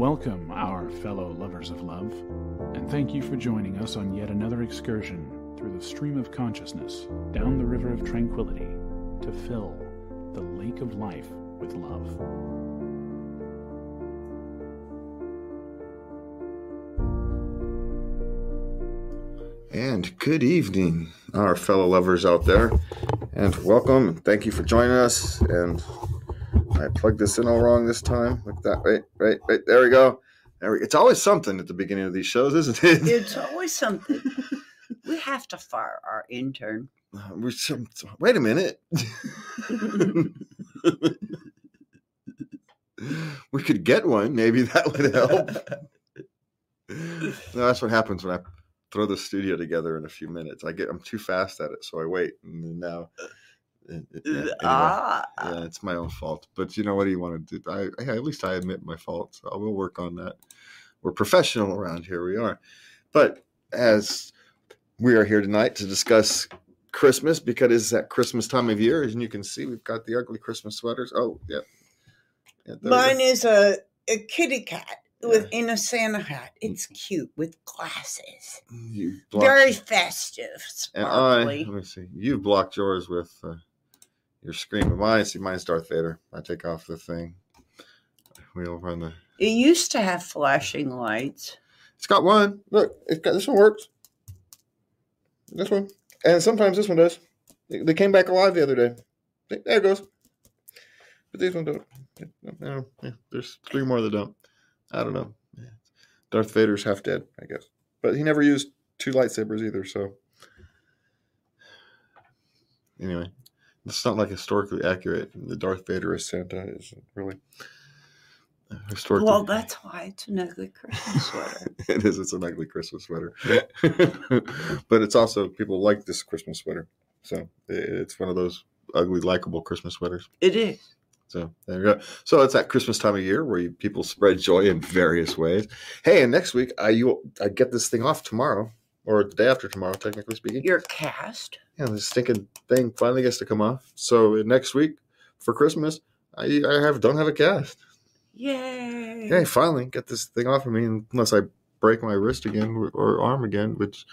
Welcome, our fellow lovers of love, and thank you for joining us on yet another excursion through the stream of consciousness down the river of tranquility to fill the lake of life with love. And good evening, our fellow lovers out there, and welcome. Thank you for joining us. And I plugged this in all wrong this time. Look that. Wait, wait, wait. There we go. There we, it's always something at the beginning of these shows, isn't it? It's always something. we have to fire our intern. We some- wait a minute. we could get one. Maybe that would help. no, that's what happens when I throw the studio together in a few minutes. I get I'm too fast at it, so I wait. And now, yeah, anyway. ah, yeah, it's my own fault. But you know what do you want to do? I, I at least I admit my fault. So I will work on that. We're professional around here. We are. But as we are here tonight to discuss Christmas because it's that Christmas time of year, and you can see we've got the ugly Christmas sweaters. Oh, yeah. yeah there we go. mine is a, a kitty cat with in a Santa hat. It's cute with glasses. Blocked- Very festive, And I, let me see. You blocked yours with uh, your screen. But mine, see, mine's Darth Vader. I take off the thing. We'll run the. It used to have flashing lights. It's got one. Look, it's got this one works. This one, and sometimes this one does. They, they came back alive the other day. There it goes. But these ones don't. No, yeah, there's three more that don't. I don't know. Darth Vader's half dead, I guess. But he never used two lightsabers either. So anyway, it's not like historically accurate. The Darth Vader as Santa isn't really historically. Well, that's why it's an ugly Christmas sweater. it is. It's an ugly Christmas sweater, but it's also people like this Christmas sweater. So it's one of those ugly, likable Christmas sweaters. it is. So there you go. So it's that Christmas time of year where you, people spread joy in various ways. Hey, and next week I you I get this thing off tomorrow or the day after tomorrow, technically speaking. Your cast. Yeah, this stinking thing finally gets to come off. So next week for Christmas, I I have don't have a cast. Yay. Hey, finally get this thing off of me, unless I break my wrist again or- or arm again, which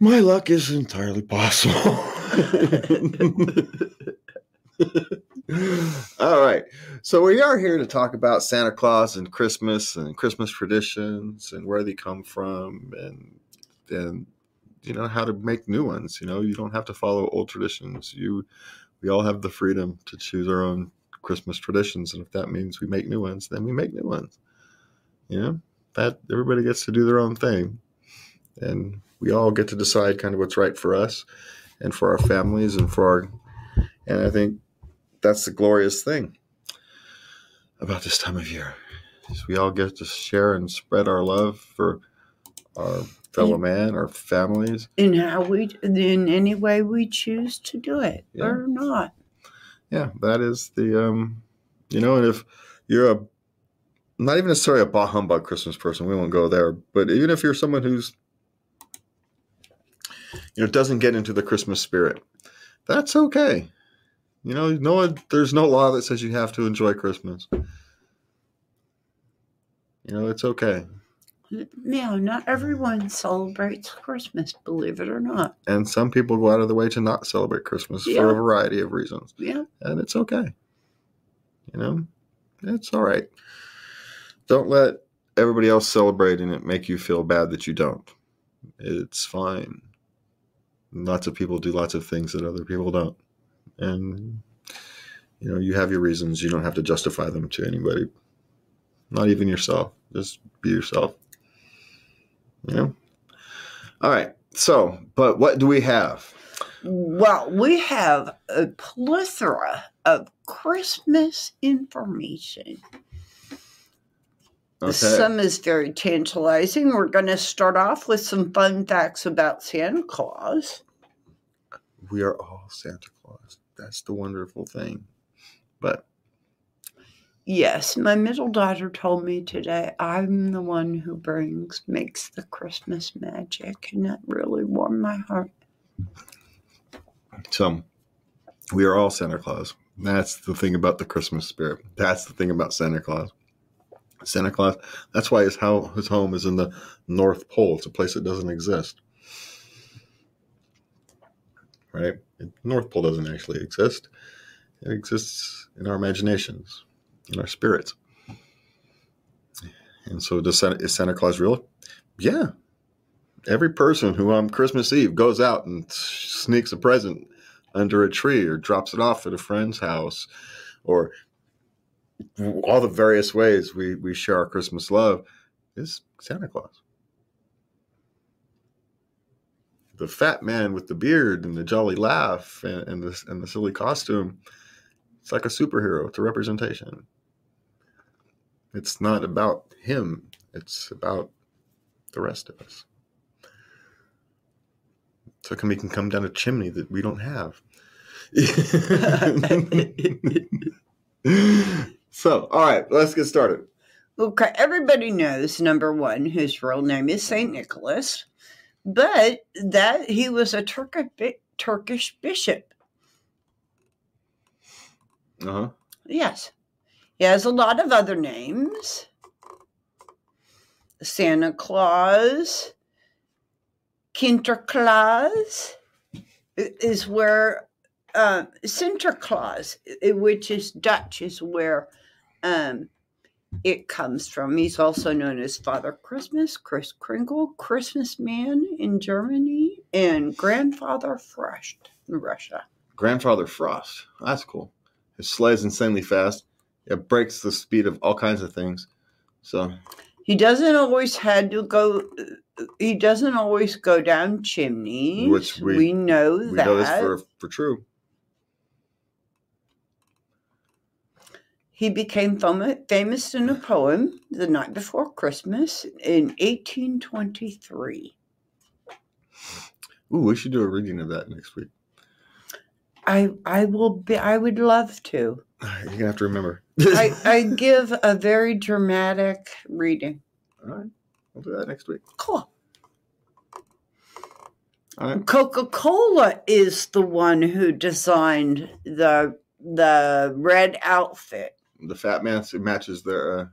my luck is entirely possible. All right. So we are here to talk about Santa Claus and Christmas and Christmas traditions and where they come from and and you know how to make new ones. You know, you don't have to follow old traditions. You we all have the freedom to choose our own Christmas traditions, and if that means we make new ones, then we make new ones. You know, that everybody gets to do their own thing, and we all get to decide kind of what's right for us and for our families and for our. And I think that's the glorious thing about this time of year is we all get to share and spread our love for our fellow man, our families. in how we in any way we choose to do it Yeah. or not. Yeah, that is the um, you know, and if you're a not even necessarily a bah humbug Christmas person, we won't go there. But even if you're someone who's you know doesn't get into the Christmas spirit, that's okay. You know, no one, there's no law that says you have to enjoy Christmas. You know, it's okay. No, not everyone celebrates Christmas, believe it or not. And some people go out of the way to not celebrate Christmas for a variety of reasons. Yeah. and it's okay. You know, it's all right. Don't let everybody else celebrate and it make you feel bad that you don't. It's fine. Lots of people do lots of things that other people don't. And, you know, you have your reasons. You don't have to justify them to anybody, not even yourself. Just be yourself. You know? All right. So, but what do we have? Well, we have a plethora of Christmas information. Okay. Some is very tantalizing. We're going to start off with some fun facts about Santa Claus. we are all Santa Claus. That's the wonderful thing. But Yes, my middle daughter told me today I'm the one who brings, makes the Christmas magic, and that really warmed my heart. so we are all Santa Claus. That's the thing about the Christmas spirit. That's the thing about Santa Claus. Santa Claus. That's why his how his home is in the North Pole. It's a place that doesn't exist. Right? North Pole doesn't actually exist. It exists in our imaginations, in our spirits. And so, does Santa, is Santa Claus real? Yeah. Every person who on Christmas Eve goes out and sneaks a present under a tree or drops it off at a friend's house or all the various ways we, we share our Christmas love is Santa Claus. The fat man with the beard and the jolly laugh and, and the and the silly costume, it's like a superhero. It's a representation. It's not about him. It's about the rest of us. So can we can come down a chimney that we don't have. so, all right, let's get started. Okay, everybody knows number one, his real name is Saint Nicholas, but that he was a Turkish Turkish bishop. Uh huh. Yes, he has a lot of other names. Santa Claus, Sinterklaas is where uh, Sinterklaas, which is Dutch, is where um, it comes from. He's also known as Father Christmas, Kris Kringle, Christmas Man in Germany, and Grandfather Frost in Russia. Grandfather Frost. That's cool. His sleigh is insanely fast. It breaks the speed of all kinds of things. So he doesn't always had to go. He doesn't always go down chimneys. Which we- we know we that. know this for for true. He became fam- famous in a poem, The Night Before Christmas, in 1823. Ooh, we should do a reading of that next week. I I will be. I would love to. You're gonna have to remember. I, I give a very dramatic reading. all right, we'll do that next week. Cool. Right. Coca Cola is the one who designed the the red outfit. The fat man matches their uh,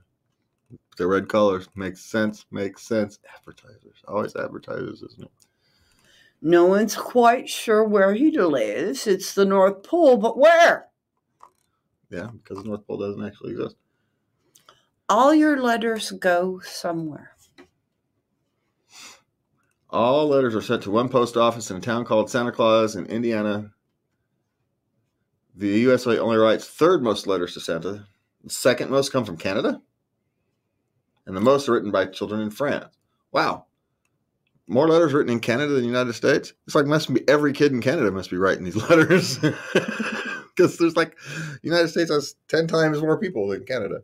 their red colors. Makes sense. Makes sense. Advertisers, always advertisers, isn't it? No one's quite sure where he lives. It's the North Pole, but where? Yeah, because the North Pole doesn't actually exist. All your letters go somewhere. All letters are sent to one post office in a town called Santa Claus in Indiana. The USA only writes third most letters to Santa. The second most come from Canada. And the most are written by children in France. Wow. More letters written in Canada than the United States? It's like must be every kid in Canada must be writing these letters. Because there's like United States has ten times more people than Canada.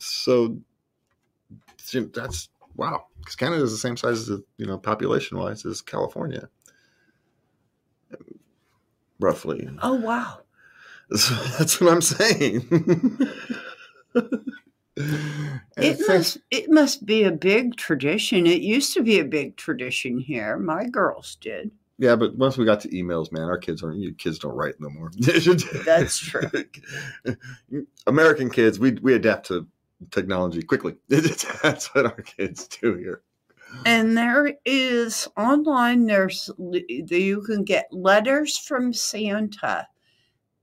So that's wow. Because Canada is the same size as you know, population wise as California. Roughly. Oh wow. So that's what I'm saying. It must it must be a big tradition. It used to be a big tradition here. My girls did. yeah, but once we got to emails, man, our kids aren't. You kids don't write no more. That's true. American kids, we we adapt to technology quickly. That's what our kids do here. And there is online. There's you can get letters from Santa,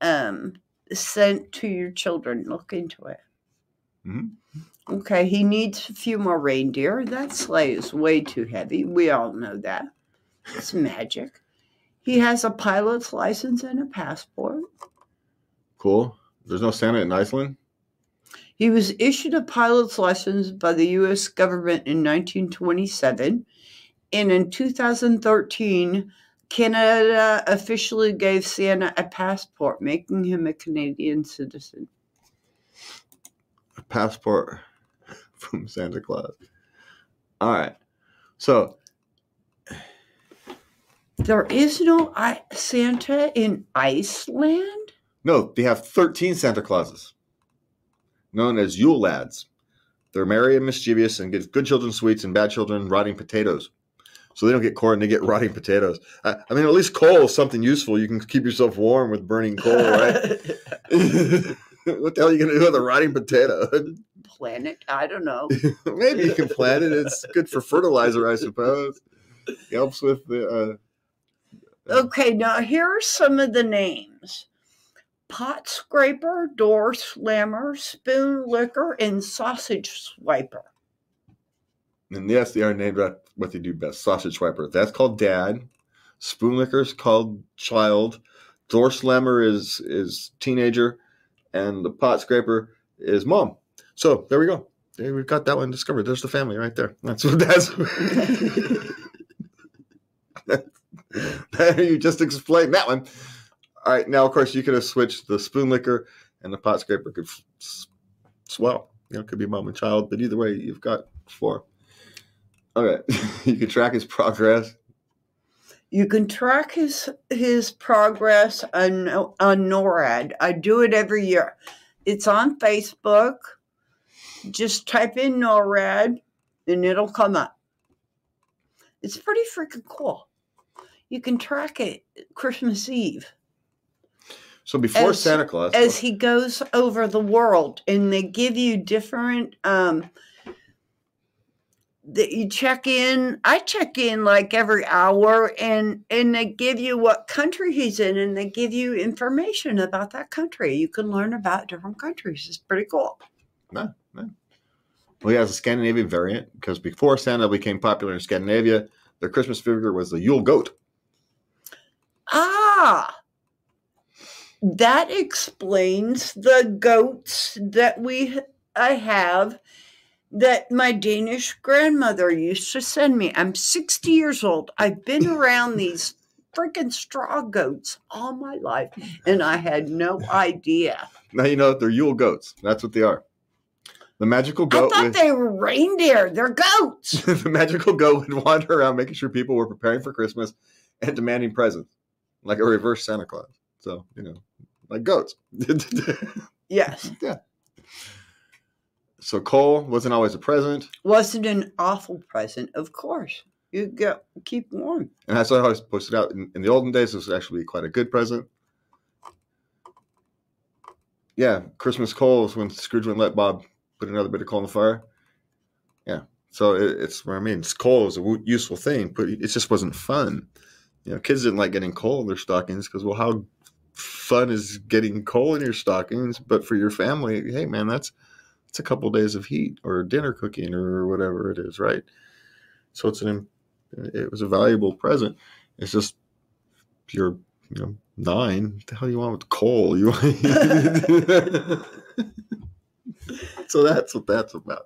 um, sent to your children. Look into it. Mhm. Okay, he needs a few more reindeer. That sleigh is way too heavy. We all know that. It's magic. He has a pilot's license and a passport. Cool. There's no Santa in Iceland. He was issued a pilot's license by the U.S. government in 1927, and in 2013, Canada officially gave Santa a passport, making him a Canadian citizen. A passport from Santa Claus. All right. So There is no I- Santa in Iceland. no, they have 13 Santa Clauses, known as Yule lads. They're merry and mischievous and give good children sweets and bad children rotting potatoes. So they don't get corn; they get rotting potatoes. I, I mean, at least coal is something useful. You can keep yourself warm with burning coal, right? what the hell are you going to do with a rotting potato? plant it. I don't know. Maybe you can plant it. It's good for fertilizer, I suppose. helps with the. Uh, Okay, now here are some of the names pot scraper, door slammer, spoon licker, and sausage swiper. and yes, they are named after what they do best. Sausage swiper. That's called dad. Spoon is called child. Door slammer is is teenager, and the pot scraper is mom. So there we go. There we've got that one discovered. There's the family right there. That's what that's. you just explained that one. All right, now of course you could have switched the spoon licker and the pot scraper could swell. You know, it could be mom and child, but either way, you've got four. Okay, you can track his progress. You can track his his progress on on NORAD. I do it every year. It's on Facebook. Just type in NORAD and it'll come up. It's pretty freaking cool. You can track it Christmas Eve So before As- Santa Claus, as he goes over the world and they give you different um that you check in i check in like every hour and and they give you what country he's in and they give you information about that country you can learn about different countries it's pretty cool No, no. well, he has a Scandinavian variant because before Santa became popular in Scandinavia, their Christmas figure was the Yule goat. ah that explains the goats that we i have that my Danish grandmother used to send me. I'm 60 years old. I've been around these freaking straw goats all my life, and I had no idea. Now you know they're Yule goats. That's what they are. The magical goat. I thought with- they were reindeer. They're goats. the magical goat would wander around making sure people were preparing for Christmas and demanding presents, like a reverse Santa Claus. So you know, like goats. Yes. So coal wasn't always a present, Wasn't an awful present, of course. You go keep warm. and that's how I was posted out. In, in the olden days, this was actually quite a good present. Yeah, Christmas coal is when Scrooge wouldn't let Bob put another bit of coal in the fire. Yeah, so it, it's what I mean. It's coal is a useful thing, but it just wasn't fun. You know, kids didn't like getting coal in their stockings because, well, how fun is getting coal in your stockings? But for your family, hey man, that's it's a couple days of heat or dinner cooking or whatever it is, right? So it's an it was a valuable present. It's just you're you know nine. What the hell do you want with coal? You so that's what that's about.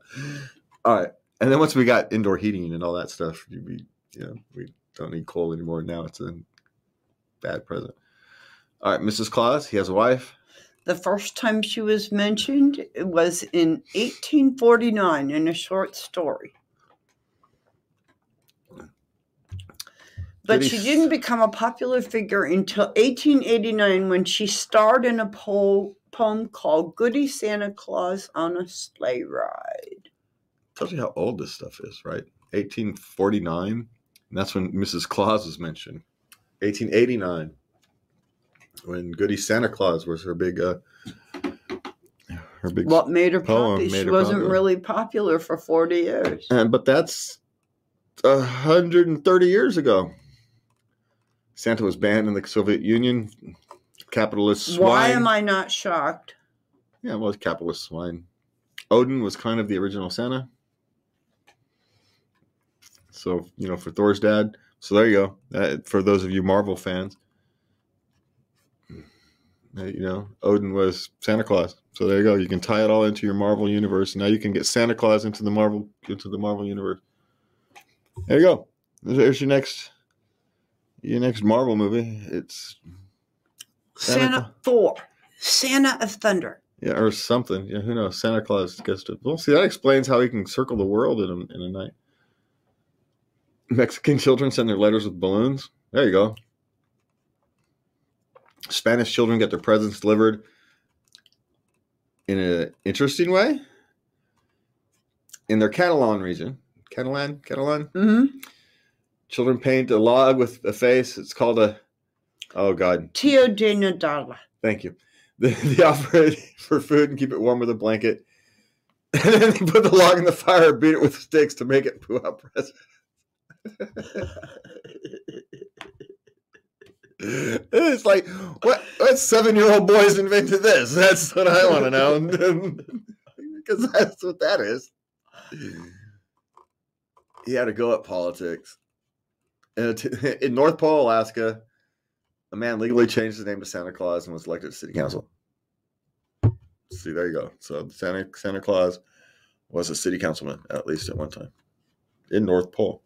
All right, and then once we got indoor heating and all that stuff, you we you know we don't need coal anymore. Now it's a bad present. All right, Mrs. Claus, he has a wife. The first time she was mentioned was in 1849 in a short story. But she didn't become a popular figure until 1889 when she starred in a po- poem called Goody Santa Claus on a Sleigh Ride. Tells you how old this stuff is, right? 1849. And that's when Mrs. Claus was mentioned. 1889. When Goody Santa Claus was her big uh her big What made her Poem popular? made She her wasn't popular. really popular for 40 years. and but that's 130 years ago. Santa was banned in the Soviet Union. Capitalist swine. Why am I not shocked? Yeah, well, capitalist swine. Odin was kind of the original Santa. So, you know, for Thor's dad. So there you go. That, for those of you Marvel fans, you know, Odin was Santa Claus. So there you go. You can tie it all into your Marvel universe. Now you can get Santa Claus into the Marvel into the Marvel universe. There you go. There's your next your next Marvel movie. It's Santa Santa, Thor, Santa of Thunder. Yeah, or something. Yeah, who knows? Santa Claus gets to. Well, see, that explains how he can circle the world in a, in a night. Mexican children send their letters with balloons. There you go. Spanish children get their presents delivered in an interesting way. In their Catalan region, Catalan, Catalan, hmm children paint a log with a face. It's called a. Oh God, Tio de Nadal. Thank you. They, they offer it for food and keep it warm with a blanket. And then they put the log in the fire, beat it with sticks to make it poo out presents. it's like what what seven year old boys invented this? That's what I want to know. Because that's what that is. He had to go at politics. In North Pole, Alaska, a man legally changed his name to Santa Claus and was elected to city council. See, there you go. So Santa Santa Claus was a city councilman at least at one time in North Pole.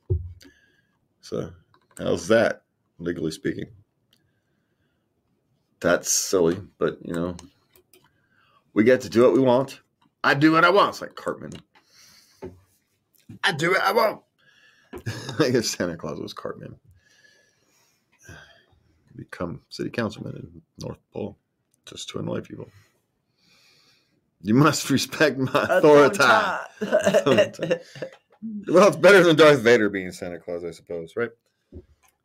So how's that, legally speaking? That's silly, but you know, we get to do what we want. I do what I want. It's like Cartman. I do what I want. I guess Santa Claus was Cartman. Become city councilman in North Pole just to annoy people. You must respect my authority. Authority. Well, it's better than Darth Vader being Santa Claus, I suppose, right?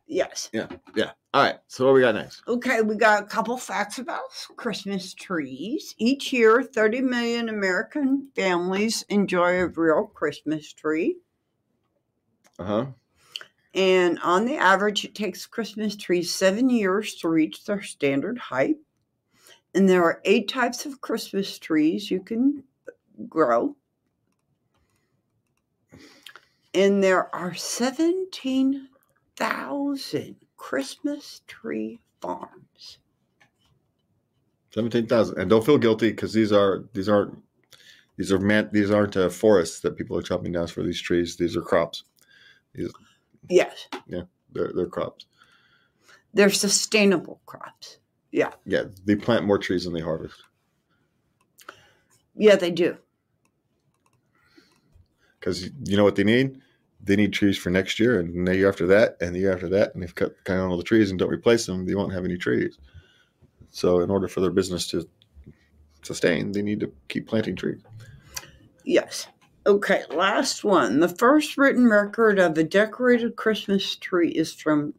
Yes. Yeah. Yeah. All right. So what we got next? Okay, we got a couple facts about Christmas trees. Each year, 30 million American families enjoy a real Christmas tree. Uh huh. And on the average, it takes Christmas trees seven years to reach their standard height. And there are eight types of Christmas trees you can grow. And there are 17,000 Christmas tree farms. Seventeen thousand, and don't feel guilty because these are these aren't these are man these aren't uh, forests that people are chopping down for these trees. These are crops. Yes, Yeah, They're they're crops. they're sustainable crops. Yeah. Yeah, they plant more trees than they harvest Yeah, they do. because you know what they need. They need trees for next year and the year after that and the year after that. And if cut down all the trees and don't replace them, they won't have any trees. So in order for their business to sustain, they need to keep planting trees. Yes. Okay, last one. The first written record of a decorated Christmas tree is from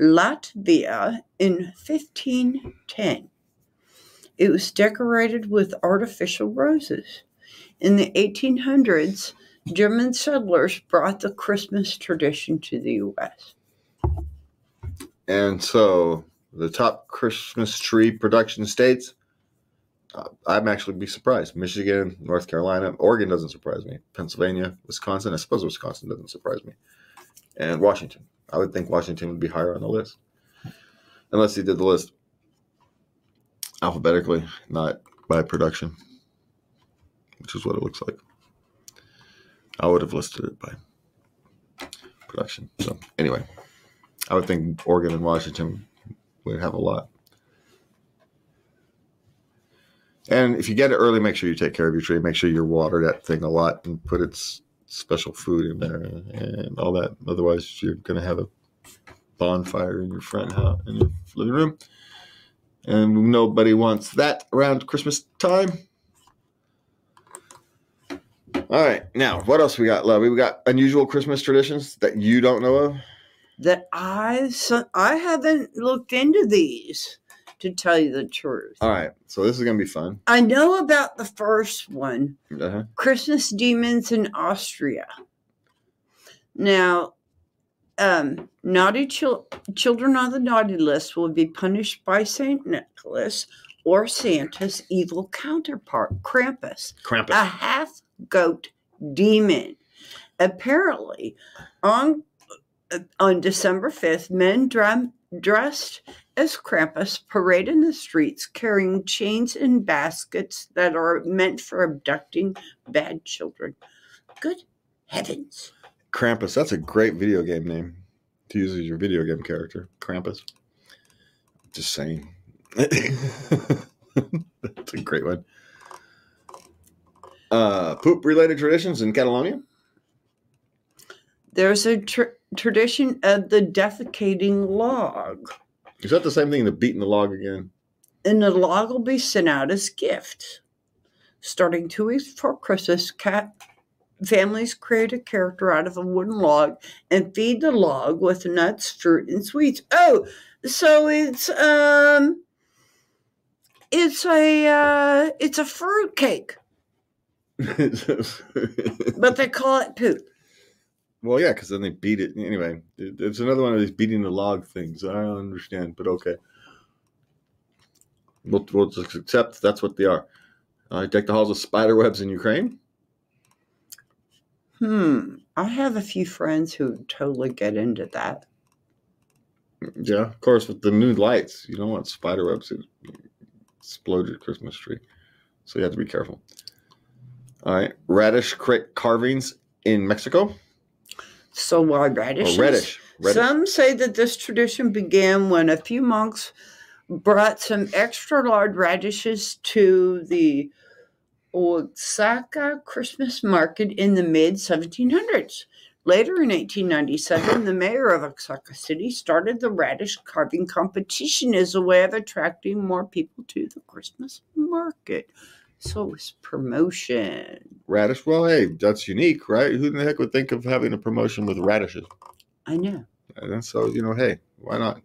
Latvia in 1510. It was decorated with artificial roses. In the 1800s, German settlers brought the Christmas tradition to the U.S. And so the top Christmas tree production states, uh, I'm actually be surprised. Michigan, North Carolina, Oregon doesn't surprise me. Pennsylvania, Wisconsin, I suppose Wisconsin doesn't surprise me. And Washington. I would think Washington would be higher on the list. Unless he did the list alphabetically, not by production, which is what it looks like. I would have listed it by production. So, anyway. I would think Oregon and Washington would have a lot. And if you get it early, make sure you take care of your tree. Make sure you water that thing a lot and put its special food in there and all that. Otherwise, you're going to have a bonfire in your front house, in your living room. And nobody wants that around Christmas time. All right, now what else we got, Lovey? We got unusual Christmas traditions that you don't know of. That I so I haven't looked into these to tell you the truth. All right, so this is gonna be fun. I know about the first one, Uh-huh. Christmas demons in Austria. Now, um, naughty chil- children on the naughty list will be punished by Saint Nicholas or Santa's evil counterpart, Krampus, Krampus. a half goat demon. Apparently, on on December fifth, men drum, dressed as Krampus parade in the streets carrying chains and baskets that are meant for abducting bad children. Good heavens. Krampus. That's a great video game name to use as your video game character. Krampus. Just saying. That's a great one. Uh, poop related traditions in Catalonia. There's a tr- tradition of the defecating log, Is that the same thing? The beating the log again? and the log will be sent out as gifts. Starting two weeks before Christmas, cat families create a character out of a wooden log and feed the log with nuts, fruit, and sweets. Oh, so it's um, it's a uh, it's a fruit cake. But they call it poop. well, yeah, because then they beat it. Anyway, it's another one of these beating the log things. I don't understand, but okay. We'll, we'll just accept that's what they are. Uh, deck the halls with spider webs in Ukraine. Hmm. I have a few friends who totally get into that. Yeah, of course, with the new lights, you don't want spider webs to explode your Christmas tree. So you have to be careful. All right, radish carvings in Mexico. So why Or radishes? Oh, reddish. Reddish. Some say that this tradition began when a few monks brought some extra large radishes to the Oaxaca Christmas market in the mid 1700s. Later in 1897, the mayor of Oaxaca City started the radish carving competition as a way of attracting more people to the Christmas market. So it's promotion. Radish. Well, hey, that's unique, right? Who the heck would think of having a promotion with radishes? I know. And so, you know, hey, why not?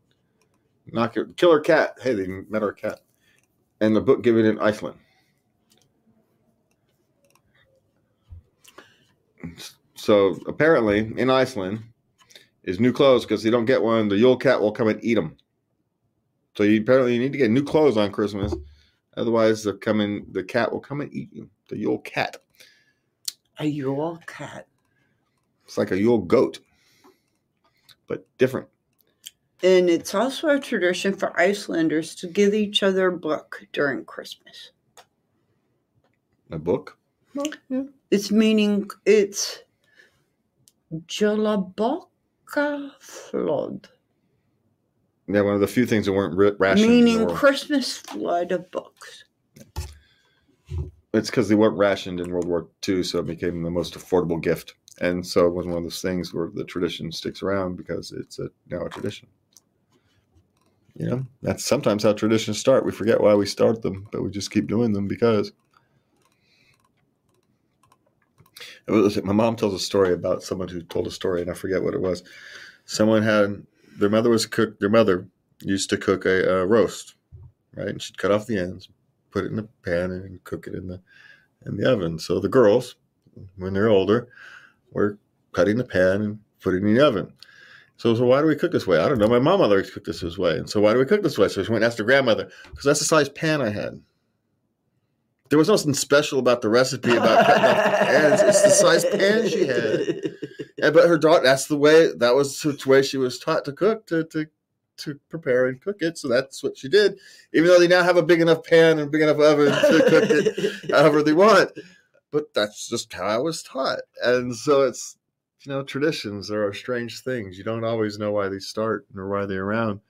Knock it, kill her cat. Hey, they met our cat. And the book given in Iceland. So apparently, in Iceland, is new clothes because you don't get one. The Yule cat will come and eat them. So you apparently you need to get new clothes on Christmas, otherwise the coming the cat will come and eat you. The Yule cat. A Yule cat. It's like a Yule goat, but different. And it's also a tradition for Icelanders to give each other a book during Christmas. A book. Well, yeah. It's meaning it's Jolaboka flood, Yeah, one of the few things that weren't ri- rationed. meaning. Christmas flood of books. It's because they weren't rationed in World War II, so it became the most affordable gift. And so it was one of those things where the tradition sticks around because it's a, now a tradition. You know, that's sometimes how traditions start. We forget why we start them, but we just keep doing them because. It was, my mom tells a story about someone who told a story, and I forget what it was. Someone had their mother was cook. Their mother used to cook a, a roast, right? And she'd cut off the ends, put it in the pan, and cook it in the in the oven. So the girls, when they're older, were cutting the pan and putting it in the oven. So, so why do we cook this way? I don't know. My mom always cooked this this way. And so why do we cook this way? So she went and asked her grandmother, because that's the size pan I had. There was nothing special about the recipe about cutting off the pans. It's the size pan she had. Yeah, but her daughter, that's the way, that was the way she was taught to cook, to, to, to prepare and cook it. So that's what she did. Even though they now have a big enough pan and big enough oven to cook it however they want. But that's just how I was taught. And so it's, you know, traditions there are strange things. You don't always know why they start or why they're around.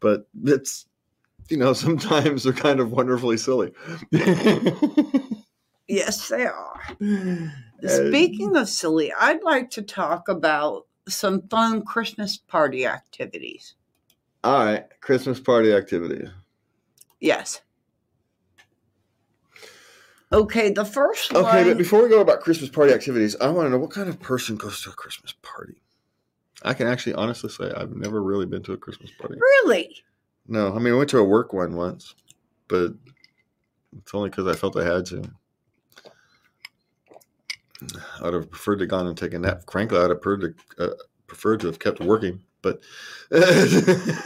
But it's, you know, sometimes they're kind of wonderfully silly. Yes, they are. Speaking of silly, I'd like to talk about some fun Christmas party activities. all right, Christmas party activity. Yes. Okay, the first Okay, but before we go about Christmas party activities, I want to know what kind of person goes to a Christmas party. I can actually honestly say I've never really been to a Christmas party. really? No, I mean I went to a work one once, but it's only because I felt I had to. I'd have preferred to gone and take a nap. Frankly, I'd have preferred to, uh, preferred to have kept working, but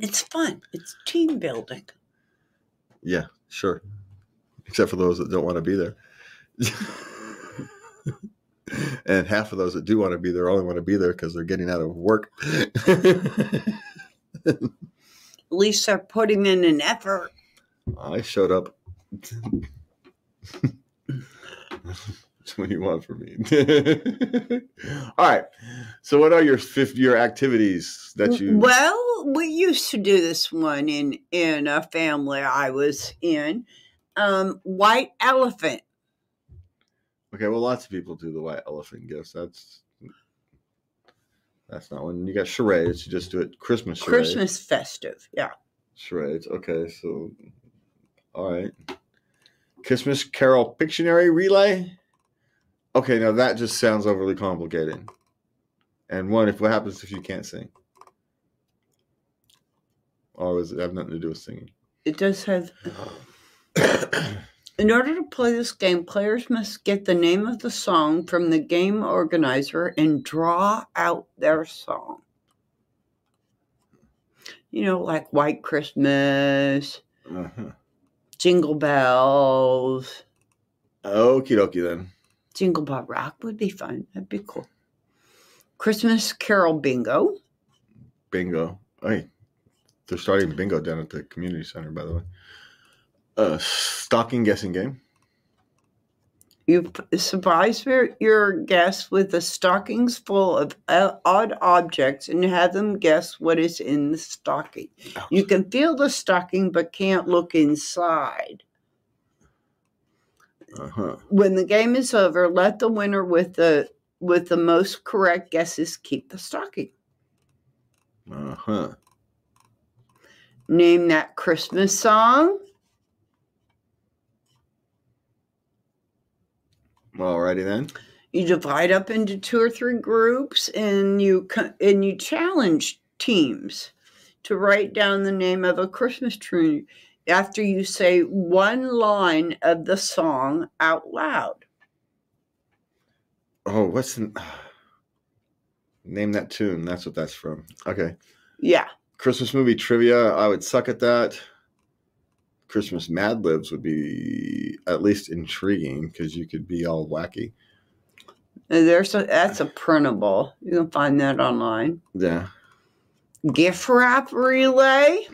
It's fun. It's team building. yeah, sure. Except for those that don't want to be there. and half of those that do want to be there only want to be there because they're getting out of work. At least they're putting in an effort. I showed up. That's what you want from me. All right. So, what are your fifth year activities that you? Well, we used to do this one in in a family I was in. Um, white elephant. Okay. Well, lots of people do the white elephant gifts. That's that's not one. You got charades. You just do it Christmas charades. Christmas festive. Yeah. charades. Okay. So, all right. Christmas Carol Pictionary relay. Okay, now that just sounds overly complicated. And one, if what happens if you can't sing? Or does it have nothing to do with singing? It does have In order to play this game, players must get the name of the song from the game organizer and draw out their song. You know, like White Christmas, Uh-huh. Jingle Bells, Okie dokie then. Jingle Bell Rock would be fun. That'd be cool. Christmas Carol Bingo. Bingo. Hey, they're starting bingo down at the community center, by the way. Uh, stocking guessing game. You surprise your, your guests with the stockings full of uh, odd objects and have them guess what is in the stocking. You can feel the stocking but can't look inside. Uh huh. When the game is over, let the winner with the with the most correct guesses keep the stocking. Uh huh. Name that Christmas song. Alrighty then. You divide up into two or three groups, and you and you challenge teams to write down the name of a Christmas tree after you say one line of the song out loud. Oh, what's the name that tune? That's what that's from. Okay. Yeah, Christmas movie trivia. I would suck at that. Christmas Mad Libs would be at least intriguing because you could be all wacky. there's a that's a printable. You can find that online. Yeah. Gift wrap relay.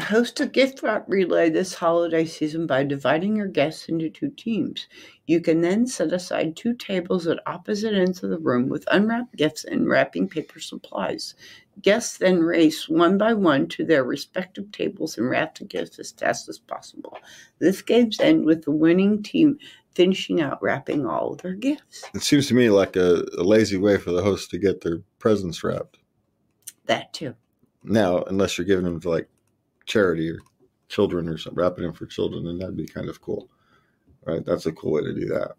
Host a gift wrap relay this holiday season by dividing your guests into two teams. You can then set aside two tables at opposite ends of the room with unwrapped gifts and wrapping paper supplies. Guests then race one by one to their respective tables and wrap the gifts as fast as possible. This game's end with the winning team finishing out wrapping all of their gifts. It seems to me like a, a lazy way for the host to get their presents wrapped. That too. Now, unless you're giving them to like charity or children or something, wrapping them for children, then that'd be kind of cool. Right? That's a cool way to do that.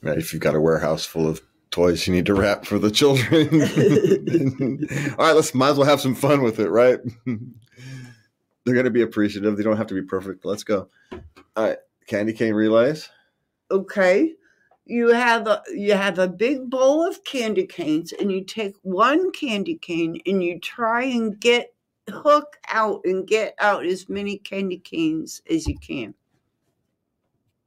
Right, if you've got a warehouse full of toys you need to wrap for the children. All right, let's might as well have some fun with it, right? They're gonna be appreciative. They don't have to be perfect. Let's go. All right, candy cane relays. okay you have a you have a big bowl of candy canes and you take one candy cane and you try and get hook out and get out as many candy canes as you can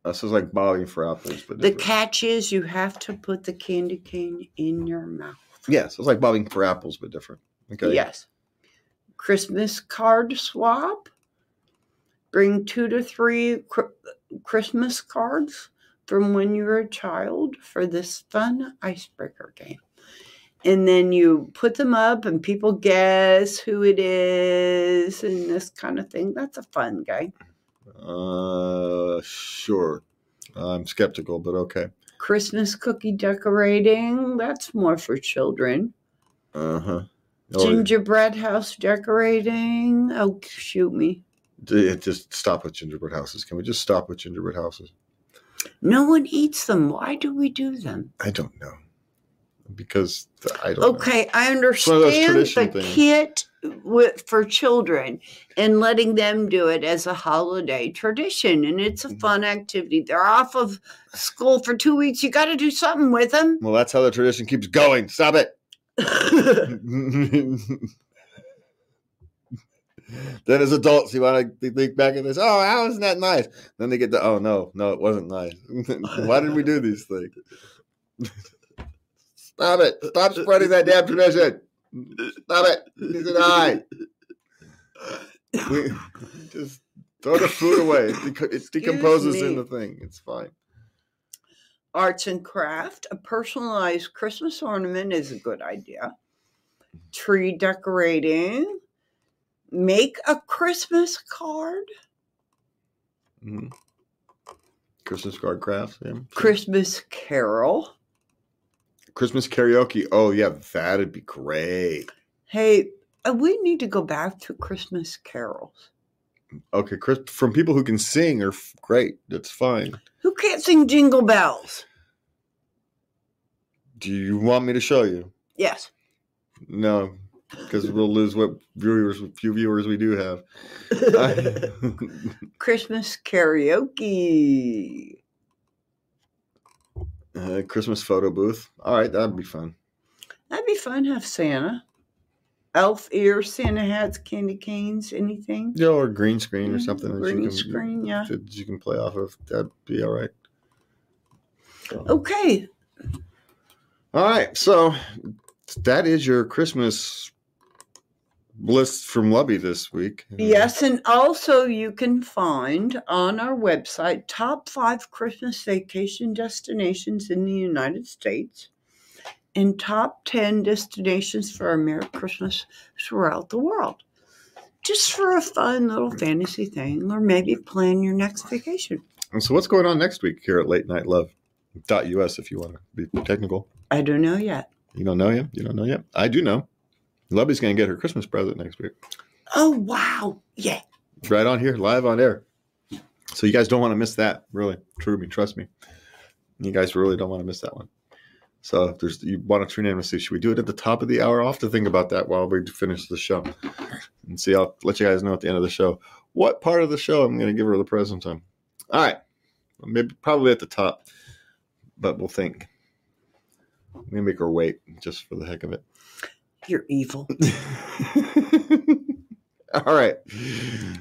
This is like bobbing for apples, but the different. catch is you have to put the candy cane in your mouth yes, it's like bobbing for apples, but different. Okay. yes christmas card swap bring two to three christmas cards from when you were a child for this fun icebreaker game. And then you put them up and people guess who it is and this kind of thing. That's a fun game. Uh, sure. I'm skeptical, but okay. Christmas cookie decorating, that's more for children. Uh huh. Oh, Gingerbread house decorating, oh, shoot me. just stop with gingerbread houses. Can we just stop with gingerbread houses? No one eats them. Why do we do them? I don't know. Because the- I don't know. Okay, I of those understand the things. kit with, for children and letting them do it as a holiday tradition, and it's a Mhm. fun activity. They're off of school for two weeks. You got to do something with them. Well, that's how the tradition keeps going. Stop it. then as adults, you want to think back at this. Oh, how isn't that nice? Then they get the, oh, no, no, it wasn't nice. Why did we do these things? Stop it. Stop spreading that damn tradition. Stop it. Neither did I. We, just throw the food away. It, it decomposes in the thing. It's fine. Arts and craft. A personalized Christmas ornament is a good idea. Tree decorating. Make a Christmas card. Mm-hmm. Christmas card crafts. Yeah. Christmas carol. Christmas karaoke. Oh yeah, that'd be great. Hey, uh, we need to go back to Christmas carols. Okay, Chris, from people who can sing are great. That's fine. Who can't sing jingle bells? Do you want me to show you? Yes. No, because we'll lose what viewers, few viewers we do have. Christmas karaoke. Uh, Christmas photo booth. All right, that'd be fun. That'd be fun. Have Santa, elf ears, Santa hats, candy canes, anything. Yeah, or green screen or something that Green can screen, yeah. that you can play off of. That'd be all right. Okay, All right, so that is your Christmas list from Lubby this week. Yes, and also you can find on our website top five Christmas vacation destinations in the United States and top 10 destinations for a Merry Christmas throughout the world. Just for a fun little fantasy thing, or maybe plan your next vacation. And so, what's going on next week here at Late Night Love? Us if you want to be technical. I don't know yet. You don't know yet. You don't know yet. I do know. Lubby's going to get her Christmas present next week. Oh, wow. Yeah. right on here, live on air. So you guys don't want to miss that. Really, true me, trust me. You guys really don't want to miss that one. So if there's you want to tune in and see, should we do it at the top of the hour? I'll have to think about that while we finish the show, and see. I'll let you guys know at the end of the show what part of the show I'm going to give her the present on. All right, maybe probably at the top, but we'll think. Maybe make her wait just for the heck of it. You're evil. All right.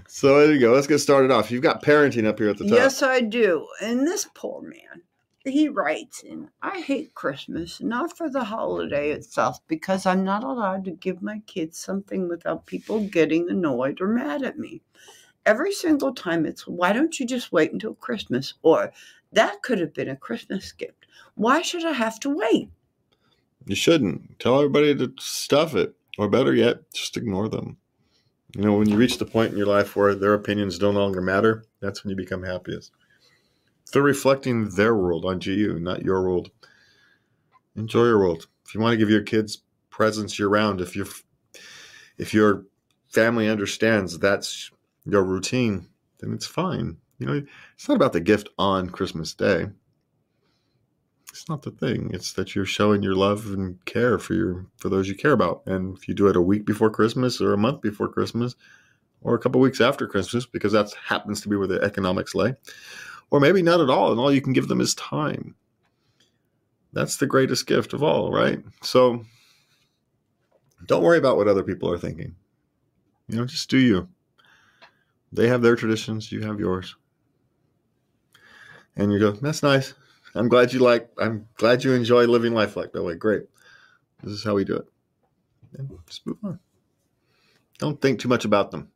So there you go. Let's get started off. You've got parenting up here at the top. Yes, I do. And this poor man, he writes in, I hate Christmas, not for the holiday itself, because I'm not allowed to give my kids something without people getting annoyed or mad at me. Every single time it's, why don't you just wait until Christmas? Or, that could have been a Christmas gift. Why should I have to wait? You shouldn't. Tell everybody to stuff it. Or better yet, just ignore them. You know, when you reach the point in your life where their opinions no longer matter, that's when you become happiest. They're reflecting their world onto you, not your world. Enjoy your world. If you want to give your kids presents year round, if you if your family understands that's your routine, then it's fine. You know, it's not about the gift on Christmas Day. It's not the thing. It's that you're showing your love and care for your for those you care about. And if you do it a week before Christmas or a month before Christmas or a couple weeks after Christmas, because that happens to be where the economics lay, or maybe not at all, and all you can give them is time. That's the greatest gift of all, right? So don't worry about what other people are thinking. You know, just do you. They have their traditions, you have yours. And you go, that's nice. I'm glad you like. I'm glad you enjoy living life like that way. Great. This is how we do it. And just move on. Don't think too much about them.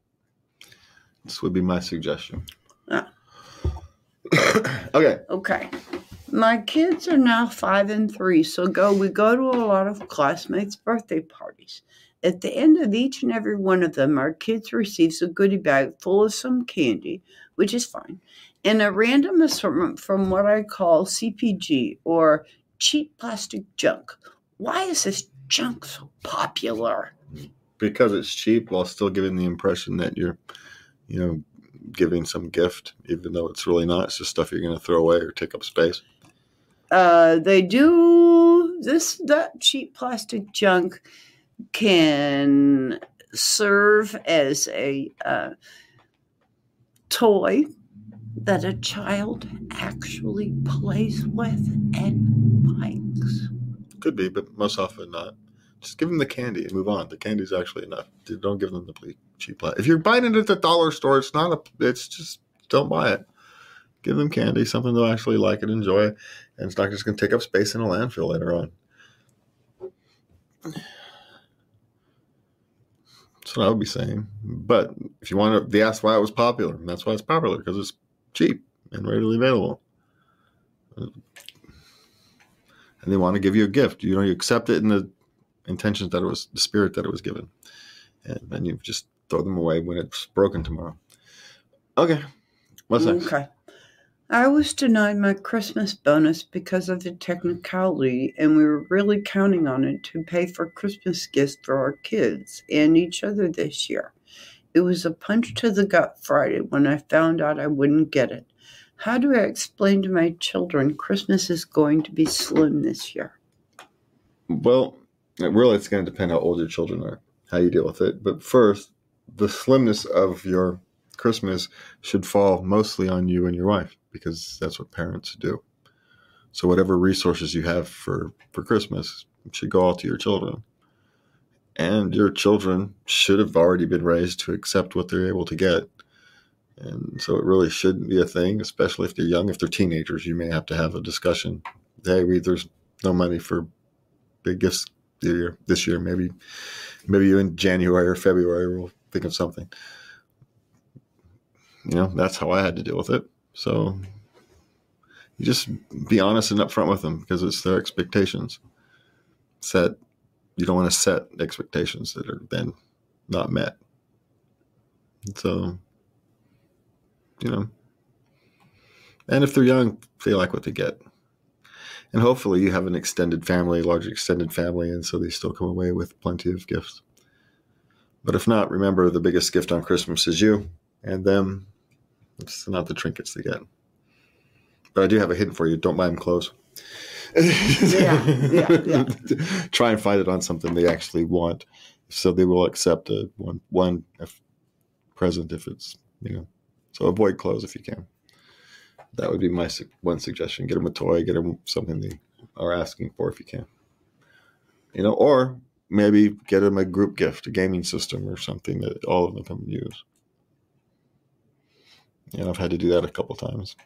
This would be my suggestion. Ah. okay. Okay. My kids are now five and three, so go we go to a lot of classmates' birthday parties. At the end of each and every one of them, our kids receives a goodie bag full of some candy, which is fine, and a random assortment from what I call CPG or cheap plastic junk. Why is this junk so popular? Because it's cheap while still giving the impression that you're, you know, giving some gift, even though it's really not. It's just stuff you're going to throw away or take up space. Uh, they do this that cheap plastic junk can serve as a uh, toy that a child actually plays with and likes. Could be, but most often not. Just give them the candy and move on. The candy's actually enough. Don't give them the cheap. pla- If you're buying it at the dollar store, it's not a. It's just don't buy it. Give them candy, something they'll actually like and enjoy, and it's not just going to take up space in a landfill later on. That's what I would be saying. But if you want to, they asked why it was popular, and that's why it's popular because it's cheap and readily available. And they want to give you a gift. You know, you accept it in the intentions that it was the spirit that it was given, and then you just throw them away when it's broken tomorrow. Okay, what's next? Okay. I was denied my Christmas bonus because of the technicality, and we were really counting on it to pay for Christmas gifts for our kids and each other this year. It was a punch to the gut Friday when I found out I wouldn't get it. How do I explain to my children Christmas is going to be slim this year? Well, really, it's going to depend how old your children are. how you deal with it. But first, the slimness of your Christmas should fall mostly on you and your wife because that's what parents do. So whatever resources you have for for Christmas should go all to your children. And your children should have already been raised to accept what they're able to get. And so it really shouldn't be a thing, especially if they're young. If they're teenagers, you may have to have a discussion. Hey, we, there's no money for big gifts this year. Maybe, maybe in January or February we'll think of something. You know, that's how I had to deal with it. So you just be honest and upfront with them because it's their expectations. Set you don't want to set expectations that are then not met. So you know, and if they're young, they like what they get. And hopefully, you have an extended family, large extended family, and so they still come away with plenty of gifts. But if not, remember the biggest gift on Christmas is you and them. It's not the trinkets they get. But I do have a hint for you. Don't buy them clothes. Yeah, yeah, yeah. Try and find it on something they actually want, so they will accept a one one present if it's you know. So avoid clothes if you can. That would be my one suggestion. Get them a toy. Get them something they are asking for if you can. You know, or maybe get them a group gift, a gaming system or something that all of them can use. Know, I've had to do that a couple times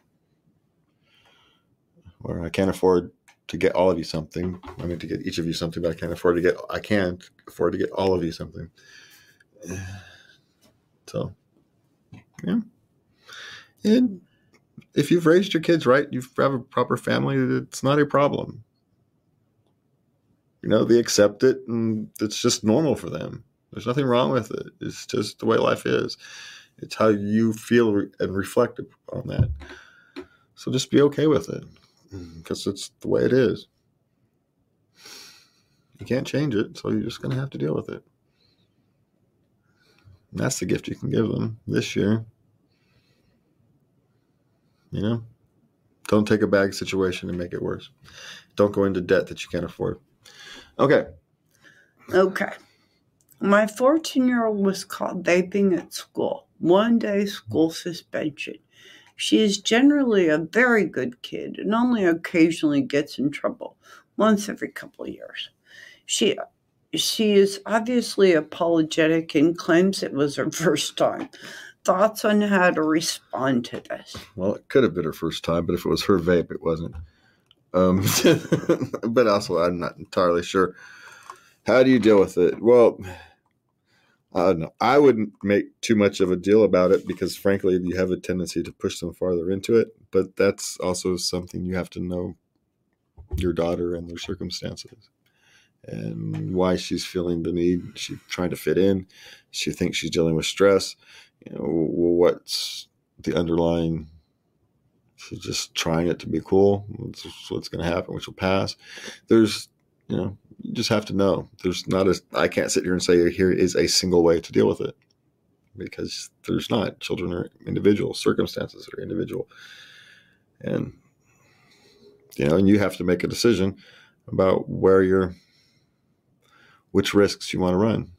where I can't afford to get all of you something. I mean, to get each of you something, but I can't afford to get. I can't afford to get all of you something. So, yeah. And if you've raised your kids right, you have a proper family. It's not a problem. You know, they accept it, and it's just normal for them. There's nothing wrong with it. It's just the way life is. It's how you feel and reflect on that. So just be okay with it because it's the way it is. You can't change it, so you're just going to have to deal with it. And that's the gift you can give them this year. You know, don't take a bad situation and make it worse. Don't go into debt that you can't afford. Okay. Okay. My 14 year old was caught vaping at school. One day school suspension. She is generally a very good kid and only occasionally gets in trouble, once every couple of years. She she is obviously apologetic and claims it was her first time. Thoughts on how to respond to this? Well, it could have been her first time, but if it was her vape, it wasn't. Um, but also, I'm not entirely sure. How do you deal with it? Well, Uh, I don't know. I wouldn't make too much of a deal about it because, frankly, you have a tendency to push them farther into it. But that's also something you have to know your daughter and their circumstances and why she's feeling the need. She's trying to fit in. She thinks she's dealing with stress. You know, what's the underlying? She's just trying it to be cool. What's, what's going to happen, which will pass. There's, you know, you just have to know. There's not a. I can't sit here and say here is a single way to deal with it, because there's not. Children are individual. Circumstances are individual, and you know, and you have to make a decision about where you're, which risks you want to run.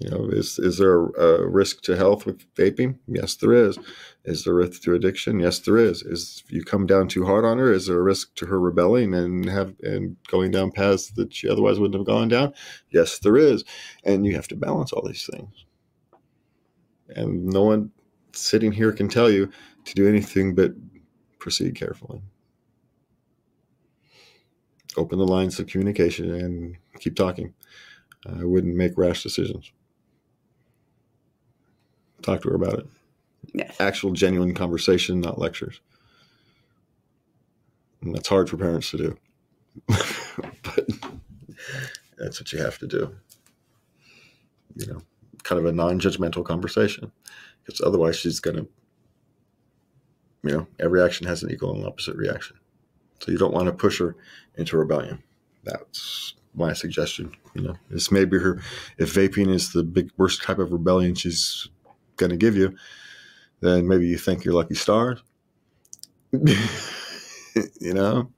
You know, is is there a risk to health with vaping? Yes, there is. Is there a risk to addiction? Yes, there is. Is if you come down too hard on her, is there a risk to her rebelling and have and going down paths that she otherwise wouldn't have gone down? Yes, there is. And you have to balance all these things. And no one sitting here can tell you to do anything but proceed carefully. Open the lines of communication and keep talking. I wouldn't make rash decisions talk to her about it. Yes. Actual genuine conversation, not lectures. And that's hard for parents to do. but that's what you have to do. You know, kind of a non judgmental conversation. Because otherwise, she's going to, you know, every action has an equal and opposite reaction. So you don't want to push her into rebellion. That's my suggestion. You know, this may be her. If vaping is the big worst type of rebellion she's going to give you, then maybe you think you're lucky stars. you know?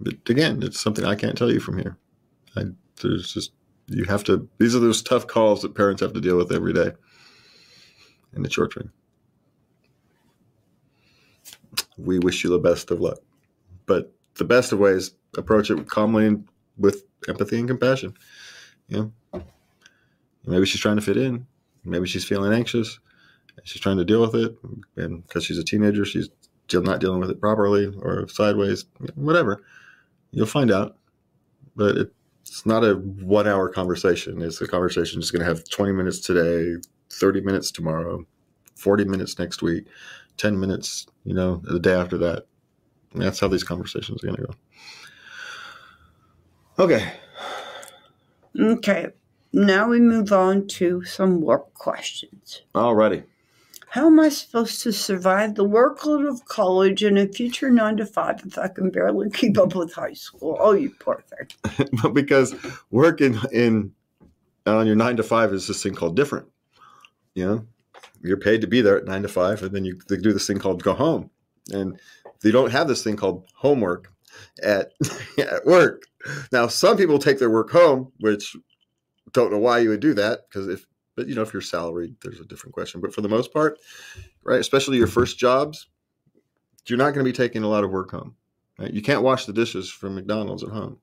But again, it's something I can't tell you from here. I, there's just you have to. These are those tough calls that parents have to deal with every day, and it's your turn. We wish you the best of luck, but the best of ways approach it calmly and with empathy and compassion. You know, maybe she's trying to fit in. Maybe she's feeling anxious. She's trying to deal with it, and because she's a teenager, she's still not dealing with it properly or sideways, whatever. You'll find out, but it, it's not a one-hour conversation. It's a conversation just going to have 20 minutes today, 30 minutes tomorrow, 40 minutes next week, 10 minutes, you know, the day after that. And that's how these conversations are going to go. Okay. Okay. Now we move on to some work questions. Alrighty. How am I supposed to survive the workload of college and a future nine to five if I can barely keep up with high school? Oh, you poor thing. because working in, in on your nine to five is this thing called different. You know, you're paid to be there at nine to five, and then you do this thing called go home. And they don't have this thing called homework at at work. Now, some people take their work home, which don't know why you would do that because if but you know if you're salaried there's a different question. But for the most part right especially your first jobs you're not going to be taking a lot of work home right? you can't wash the dishes from mcdonald's at home.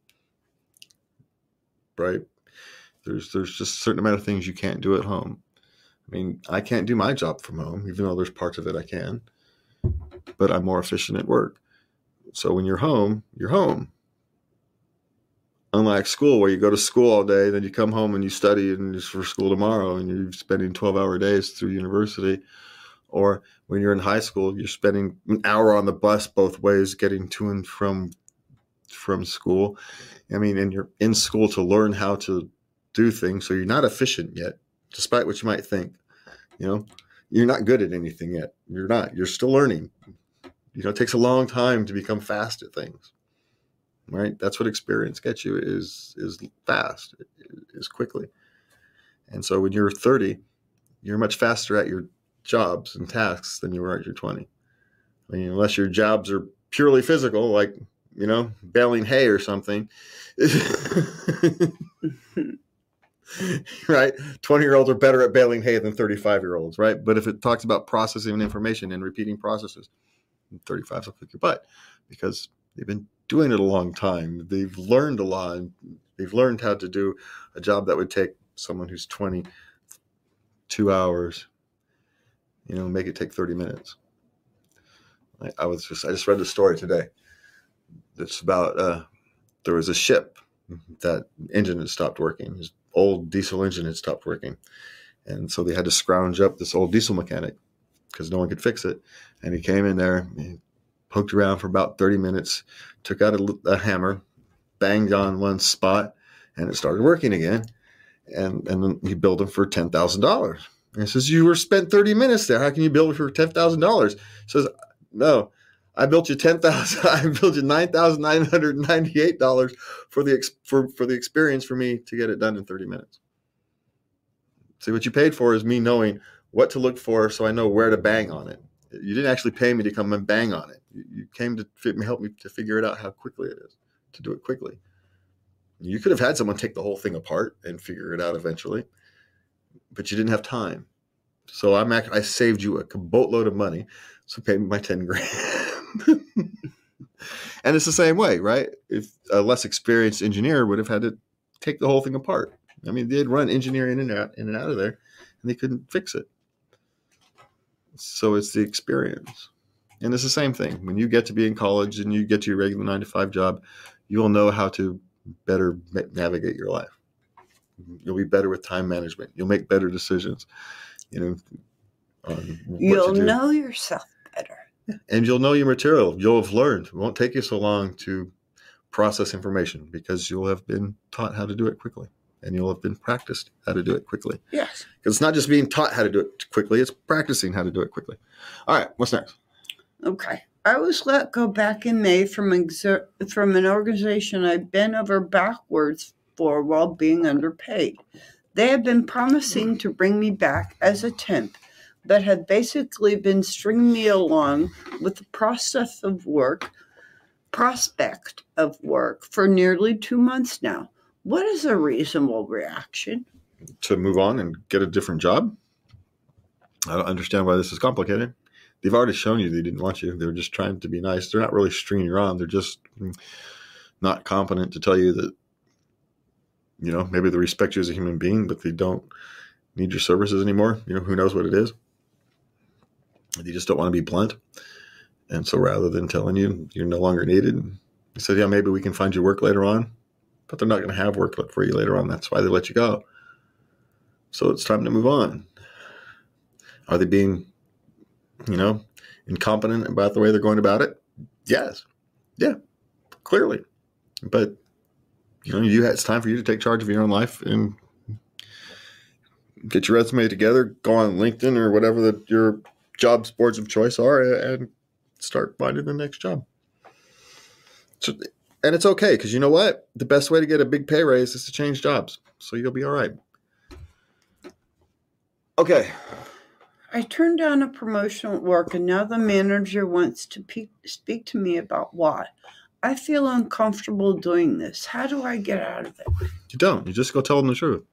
Right? There's there's just a certain amount of things you can't do at home. I mean i can't do my job from home even though there's parts of it i can but i'm more efficient at work. So when you're home you're home unlike school where you go to school all day then you come home and you study and it's for school tomorrow and you're spending 12 hour days through university. Or when you're in high school you're spending an hour on the bus both ways getting to and from from school. I mean and you're in school to learn how to do things so you're not efficient yet despite what you might think you know? You're not good at anything yet. You're not. You're still learning. You know it takes a long time to become fast at things right? That's what experience gets you is is fast is quickly. And so when you're 30 you're much faster at your jobs and tasks than you were at your 20 i mean unless your jobs are purely physical like you know baling hay or something. Right? 20 year olds are better at baling hay than 35 year olds right? But if it talks about processing information and repeating processes 35 will kick your butt because they've been doing it a long time. They've learned a lot. They've learned how to do a job that would take someone who's 20 two hours, you know, make it take 30 minutes. I, I was just, I just read the story today. It's about, uh, there was a ship that engine had stopped working. His old diesel engine had stopped working. And so they had to scrounge up this old diesel mechanic because no one could fix it. And he came in there, he poked around for about 30 minutes, took out a, a, hammer, banged on one spot, and it started working again. And and then he billed him for ten thousand dollars. And he says, "You were spent 30 minutes there. How can you bill for ten thousand dollars?" He Says, "No, I built you ten thousand. I built you nine thousand nine hundred ninety-eight dollars for the for for the experience for me to get it done in 30 minutes. See, what you paid for is me knowing what to look for, so I know where to bang on it. You didn't actually pay me to come and bang on it you came to help me to figure it out how quickly it is to do it quickly. You could have had someone take the whole thing apart and figure it out eventually, but you didn't have time. So I'm I saved you a boatload of money, so pay me my ten grand. and it's the same way, right? If a less experienced engineer would have had to take the whole thing apart. I mean, they'd run engineering in and out, in and out of there, and they couldn't fix it. So it's the experience. And it's the same thing. When you get to be in college and you get to your regular nine to five job, you'll know how to better navigate your life. You'll be better with time management. You'll make better decisions. You know, you'll know yourself better. And you'll know your material. You'll have learned. It won't take you so long to process information because you'll have been taught how to do it quickly and you'll have been practiced how to do it quickly. Yes. Because it's not just being taught how to do it quickly, it's practicing how to do it quickly. All right, what's next? Okay. I was let go back in May from, exer- from an organization I bent over backwards for while being underpaid. They had been promising to bring me back as a temp, but had basically been stringing me along with the process of work, prospect of work for nearly two months now. What is a reasonable reaction? To move on and get a different job. I don't understand why this is complicated. They've already shown you they didn't want you. They're just trying to be nice. They're not really stringing you on. They're just not competent to tell you that, you know, maybe they respect you as a human being, but they don't need your services anymore. You know, who knows what it is. They just don't want to be blunt. And so rather than telling you you're no longer needed, they said, yeah, maybe we can find you work later on. But they're not going to have work for you later on. That's why they let you go. So it's time to move on. Are they being, you know, incompetent about the way they're going about it? Yes. Yeah, clearly. But, you know, you it's time for you to take charge of your own life and get your resume together, go on LinkedIn or whatever that your jobs boards of choice are, and start finding the next job. So, and it's okay because you know what? The best way to get a big pay raise is to change jobs. So you'll be all right. Okay. I turned down a promotion at work, and now the manager wants to pe- speak to me about why. I feel uncomfortable doing this. How do I get out of it? You don't. You just go tell them the truth.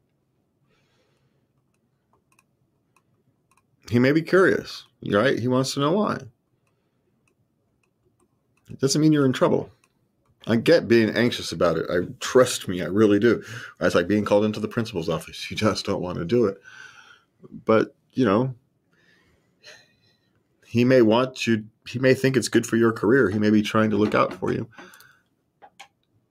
He may be curious, right? He wants to know why. It doesn't mean you're in trouble. I get being anxious about it. I trust me, I really do. It's like being called into the principal's office. You just don't want to do it. But, you know, he may want you he may think it's good for your career. He may be trying to look out for you.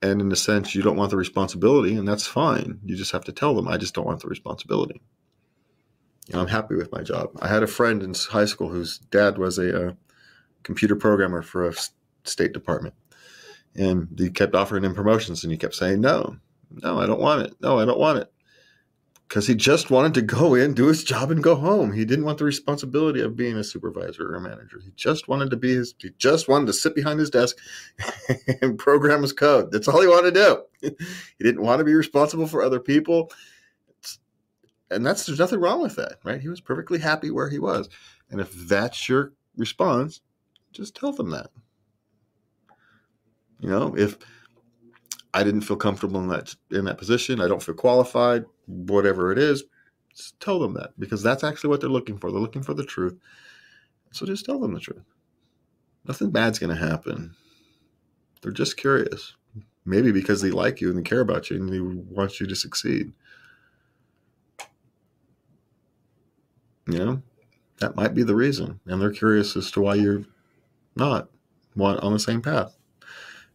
And in a sense, you don't want the responsibility, and that's fine. You just have to tell them, I just don't want the responsibility. You know, I'm happy with my job. I had a friend in high school whose dad was a, a computer programmer for a State Department. And he kept offering him promotions and he kept saying, No, no, I don't want it. No, I don't want it. Because he just wanted to go in, do his job, and go home. He didn't want the responsibility of being a supervisor or a manager. He just wanted to be his, he just wanted to sit behind his desk and program his code. That's all he wanted to do. he didn't want to be responsible for other people. And that's, there's nothing wrong with that, right? He was perfectly happy where he was. And if that's your response, just tell them that. You know, if I didn't feel comfortable in that in that position, I don't feel qualified, whatever it is, just tell them that because that's actually what they're looking for. They're looking for the truth. So just tell them the truth. Nothing bad's going to happen. They're just curious. Maybe because they like you and they care about you and they want you to succeed. You know, that might be the reason. And they're curious as to why you're not on the same path.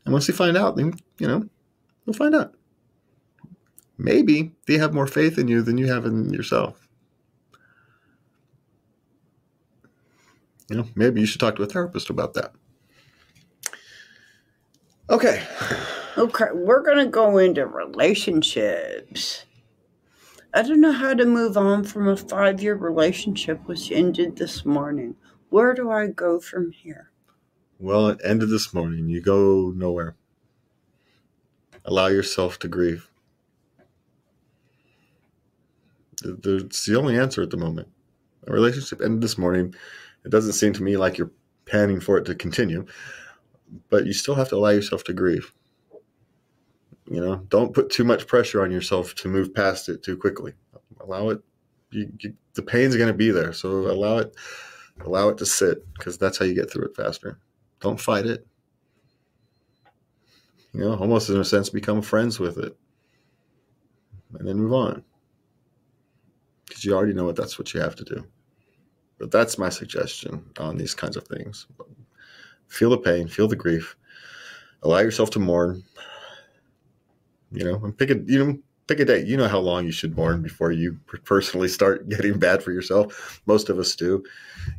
And once they find out, then, you know, they'll find out. Maybe they have more faith in you than you have in yourself. You know, maybe you should talk to a therapist about that. Okay. Okay, we're going to go into relationships. I don't know how to move on from a five year relationship which ended this morning. Where do I go from here? Well, it ended this morning. You go nowhere. Allow yourself to grieve. It's the only answer at the moment. A relationship ended this morning. It doesn't seem to me like you're panning for it to continue, but you still have to allow yourself to grieve. You know, don't put too much pressure on yourself to move past it too quickly. Allow it. You, you, the pain's going to be there, so allow it. Allow it to sit because that's how you get through it faster. Don't fight it. You know, almost in a sense, become friends with it, and then move on because you already know what that's what you have to do. But that's my suggestion on these kinds of things. Feel the pain, feel the grief, allow yourself to mourn. You know, and pick a you know pick a date. You know how long you should mourn before you personally start getting bad for yourself. Most of us do.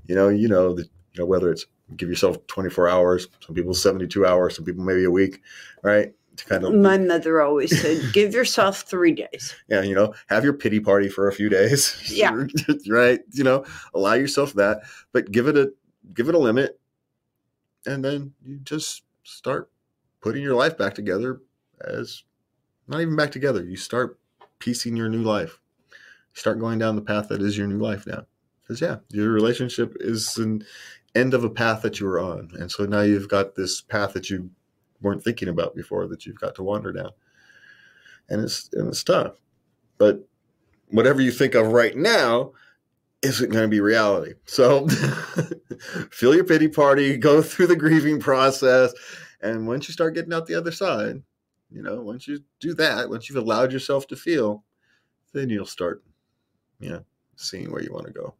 You know, you know that you know whether it's give yourself 24 hours, some people 72 hours, some people maybe a week, right? To kind of My mother always said, give yourself 3 days. Yeah, you know, have your pity party for a few days. Yeah. right? You know, allow yourself that, but give it a give it a limit and then you just start putting your life back together as not even back together. You start piecing your new life. start going down the path that is your new life now. Because yeah, your relationship is an end of a path that you were on, and so now you've got this path that you weren't thinking about before that you've got to wander down. and it's and it's tough. But whatever you think of right now isn't going to be reality. So feel your pity party, go through the grieving process, and once you start getting out the other side, you know, once you do that, once you've allowed yourself to feel, then you'll start, you know, seeing where you want to go.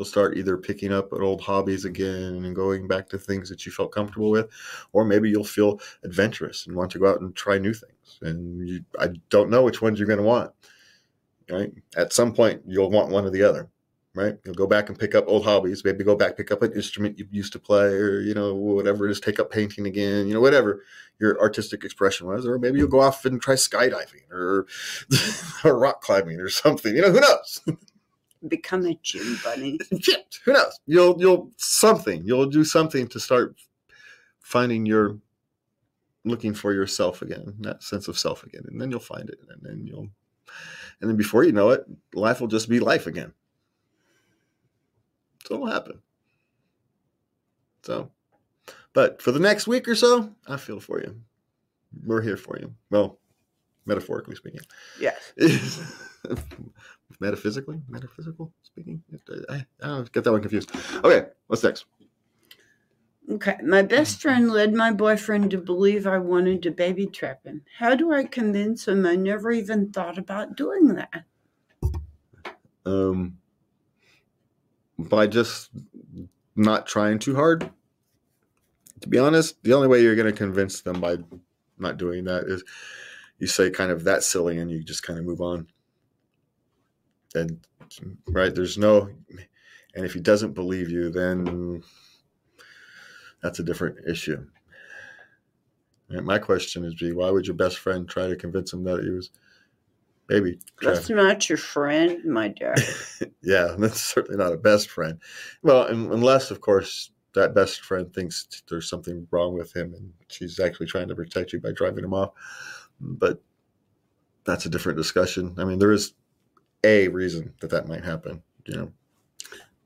You'll start either picking up at old hobbies again and going back to things that you felt comfortable with, or maybe you'll feel adventurous and want to go out and try new things. And you, I don't know which ones you're going to want. Right? At some point, you'll want one or the other. Right? You'll go back and pick up old hobbies. Maybe go back pick up an instrument you used to play, or you know whatever it is. Take up painting again. You know whatever your artistic expression was, or maybe you'll go off and try skydiving or, or rock climbing or something. You know who knows. Become a gym bunny. Shit, who knows? You'll you'll something. You'll do something to start finding your looking for yourself again, that sense of self again, and then you'll find it, and then you'll, and then before you know it, life will just be life again. So it'll happen. So, but for the next week or so, I feel for you. We're here for you. Well, metaphorically speaking. Yes. metaphysically, metaphysical speaking. I, I get that one confused. Okay, what's next? Okay, my best friend led my boyfriend to believe I wanted to baby trap him. How do I convince him I never even thought about doing that? Um, by just not trying too hard. To be honest, the only way you're going to convince them by not doing that is you say kind of that silly and you just kind of move on and right there's no and if he doesn't believe you then that's a different issue. And my question is be why would your best friend try to convince him that he was baby that's not your friend my dear. Yeah that's certainly not a best friend. Well unless of course that best friend thinks there's something wrong with him and she's actually trying to protect you by driving him off. But that's a different discussion. I mean there is a reason that that might happen. You know.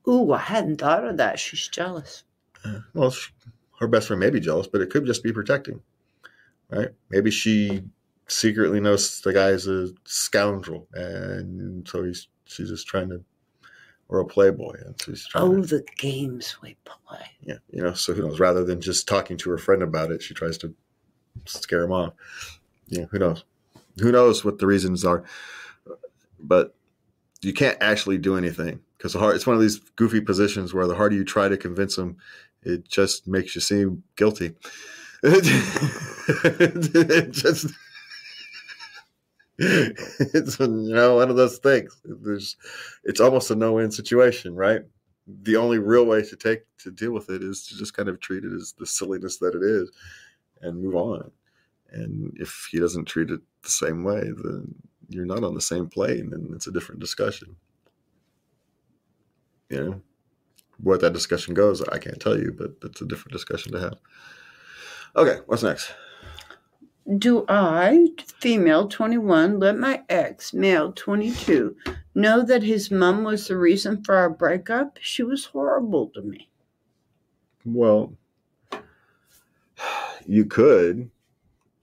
Ooh, I hadn't thought of that. She's jealous. Uh, well, she, her best friend may be jealous, but it could just be protecting, right? Maybe she secretly knows the guy is a scoundrel, and so he's she's just trying to, or a playboy, and she's trying. Oh, to, the games we play. Yeah, you know. So who knows? Rather than just talking to her friend about it, she tries to scare him off. Yeah, who knows? Who knows what the reasons are? But you can't actually do anything because the it's one of these goofy positions where the harder you try to convince them it just makes you seem guilty. It just it's you know one of those things. There's it's almost a no-win situation right? The only real way to take to deal with it is to just kind of treat it as the silliness that it is and move on. And if he doesn't treat it the same way then you're not on the same plane and it's a different discussion. You know what that discussion goes i can't tell you but it's a different discussion to have. Okay what's next? Do i female 21 let my ex male 22 know that his mom was the reason for our breakup? She was horrible to me. Well you could.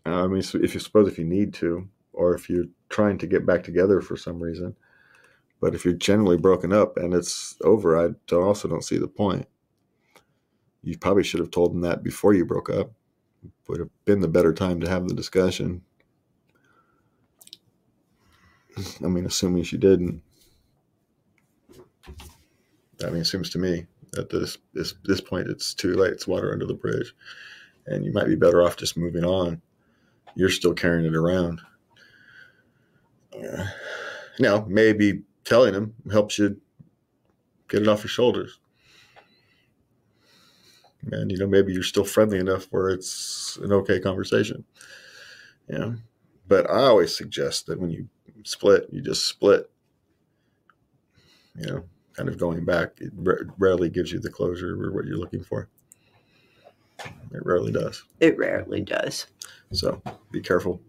I mean if you suppose if you need to or if you're trying to get back together for some reason. But if you're generally broken up and it's over, I also don't see the point. You probably should have told them that before you broke up. Would have been the better time to have the discussion. I mean, assuming she didn't. I mean, it seems to me at this, this this point it's too late. It's water under the bridge, and you might be better off just moving on. You're still carrying it around you know, maybe telling him helps you get it off your shoulders. And, you know, maybe you're still friendly enough where it's an okay conversation. You know, but I always suggest that when you split, you just split. You know, kind of going back, it rarely gives you the closure or what you're looking for. It rarely does. It rarely does. So be careful.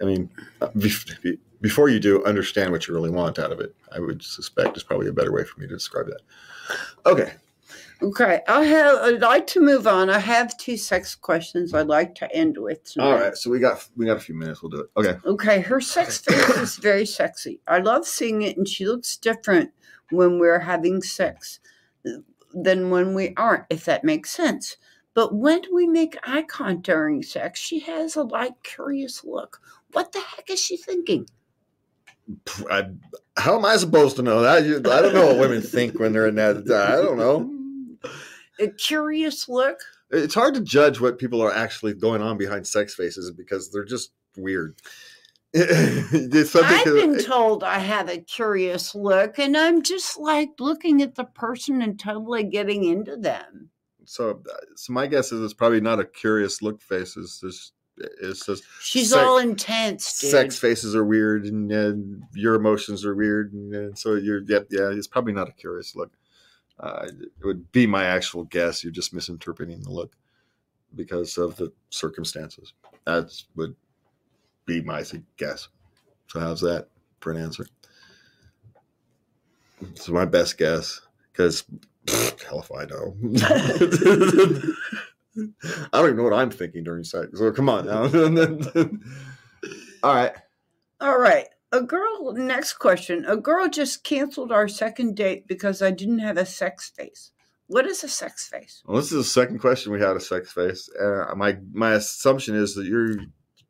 I mean, uh, be, be, before you do, understand what you really want out of it. I would suspect is probably a better way for me to describe that. Okay, Okay, I have. I'd like to move on. I have two sex questions I'd like to end with. Tonight. All right, so we got we got a few minutes. We'll do it. Okay. Okay, her sex face is very sexy. I love seeing it, and she looks different when we're having sex than when we aren't, if that makes sense. But when we make eye contact during sex, she has a light, curious look. What the heck is she thinking? I, how am I supposed to know that? You, I don't know what women think when they're in that. I don't know. A curious look? It's hard to judge what people are actually going on behind sex faces because they're just weird. I've been told I have a curious look, and I'm just like looking at the person and totally getting into them. so, uh, so my guess is it's probably not a curious look face. It's just it's just She's Sex- all intense, dude. sex faces are weird and, uh, your emotions are weird, and, uh, so you're yeah, yeah. It's probably not a curious look. Uh, it would be my actual guess. You're just misinterpreting the look because of the circumstances. That's would be my guess. So how's that for an answer? It's my best guess because hell if I know. I don't even know what I'm thinking during sex. So come on now. All right. All right. A girl, next question. A girl just canceled our second date because I didn't have a sex face. What is a sex face? Well, this is the second question we had a sex face. Uh, my my assumption is that you're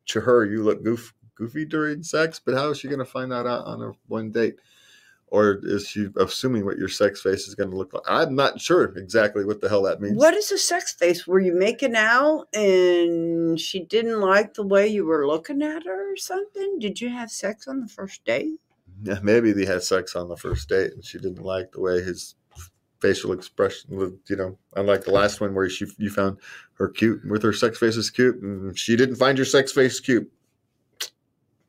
to her you look goof, goofy during sex, but how is she going to find that out on a one date? Or is she assuming what your sex face is going to look like? I'm not sure exactly what the hell that means. What is a sex face? Were you making out and she didn't like the way you were looking at her or something? Did you have sex on the first date? Yeah, maybe they had sex on the first date and she didn't like the way his facial expression looked, you know, unlike the last one where she you found her cute with her sex face is cute and she didn't find your sex face cute.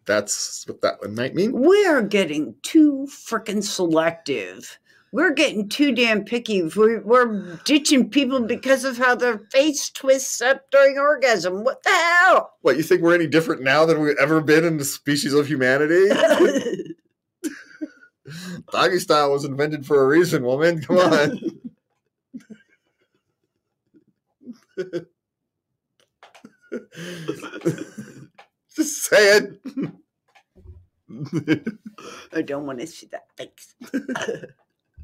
That's what that one might mean. We are getting too freaking selective. We're getting too damn picky. We're, we're ditching people because of how their face twists up during orgasm. What the hell? What, you think we're any different now than we've ever been in the species of humanity? Doggy style was invented for a reason, woman. Come on. Just say it. I don't want to see that face.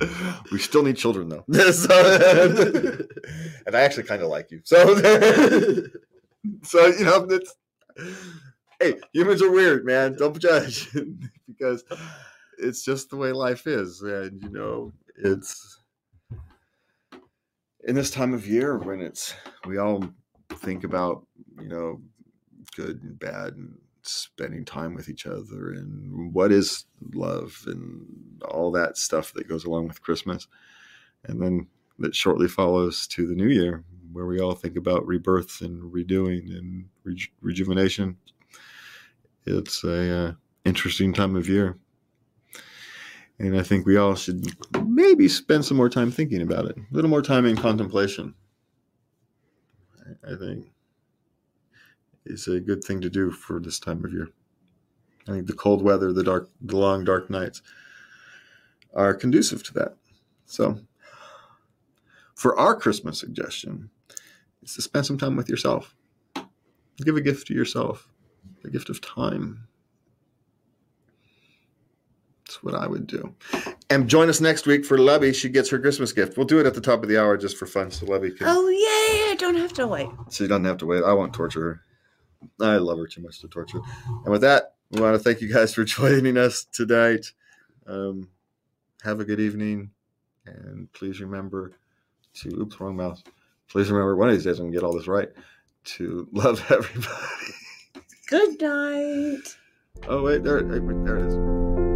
we still need children though. So- and I actually kind of like you. So so you know that's hey, humans are weird, man. Don't judge because it's just the way life is. And you know, it's in this time of year when it's we all think about, you know, good and bad and spending time with each other and what is love and all that stuff that goes along with Christmas. And then that shortly follows to the new year where we all think about rebirth and redoing and reju- rejuvenation. It's a uh, interesting time of year. And I think we all should maybe spend some more time thinking about it, a little more time in contemplation. I- I think is a good thing to do for this time of year. I think the cold weather, the dark, the long dark nights are conducive to that. So, for our Christmas suggestion, is to spend some time with yourself. Give a gift to yourself, a gift of time. That's what I would do. And join us next week for Lubby. She gets her Christmas gift. We'll do it at the top of the hour just for fun, so Lubby can. Oh, yay! I don't have to wait. She doesn't have to wait. I won't torture her. I love her too much to torture. And with that, we want to thank you guys for joining us tonight. Um, have a good evening, and please remember to oops, wrong mouth. Please remember one of these days I'm gonna get all this right. To love everybody. Good night. Oh wait, there, there it is.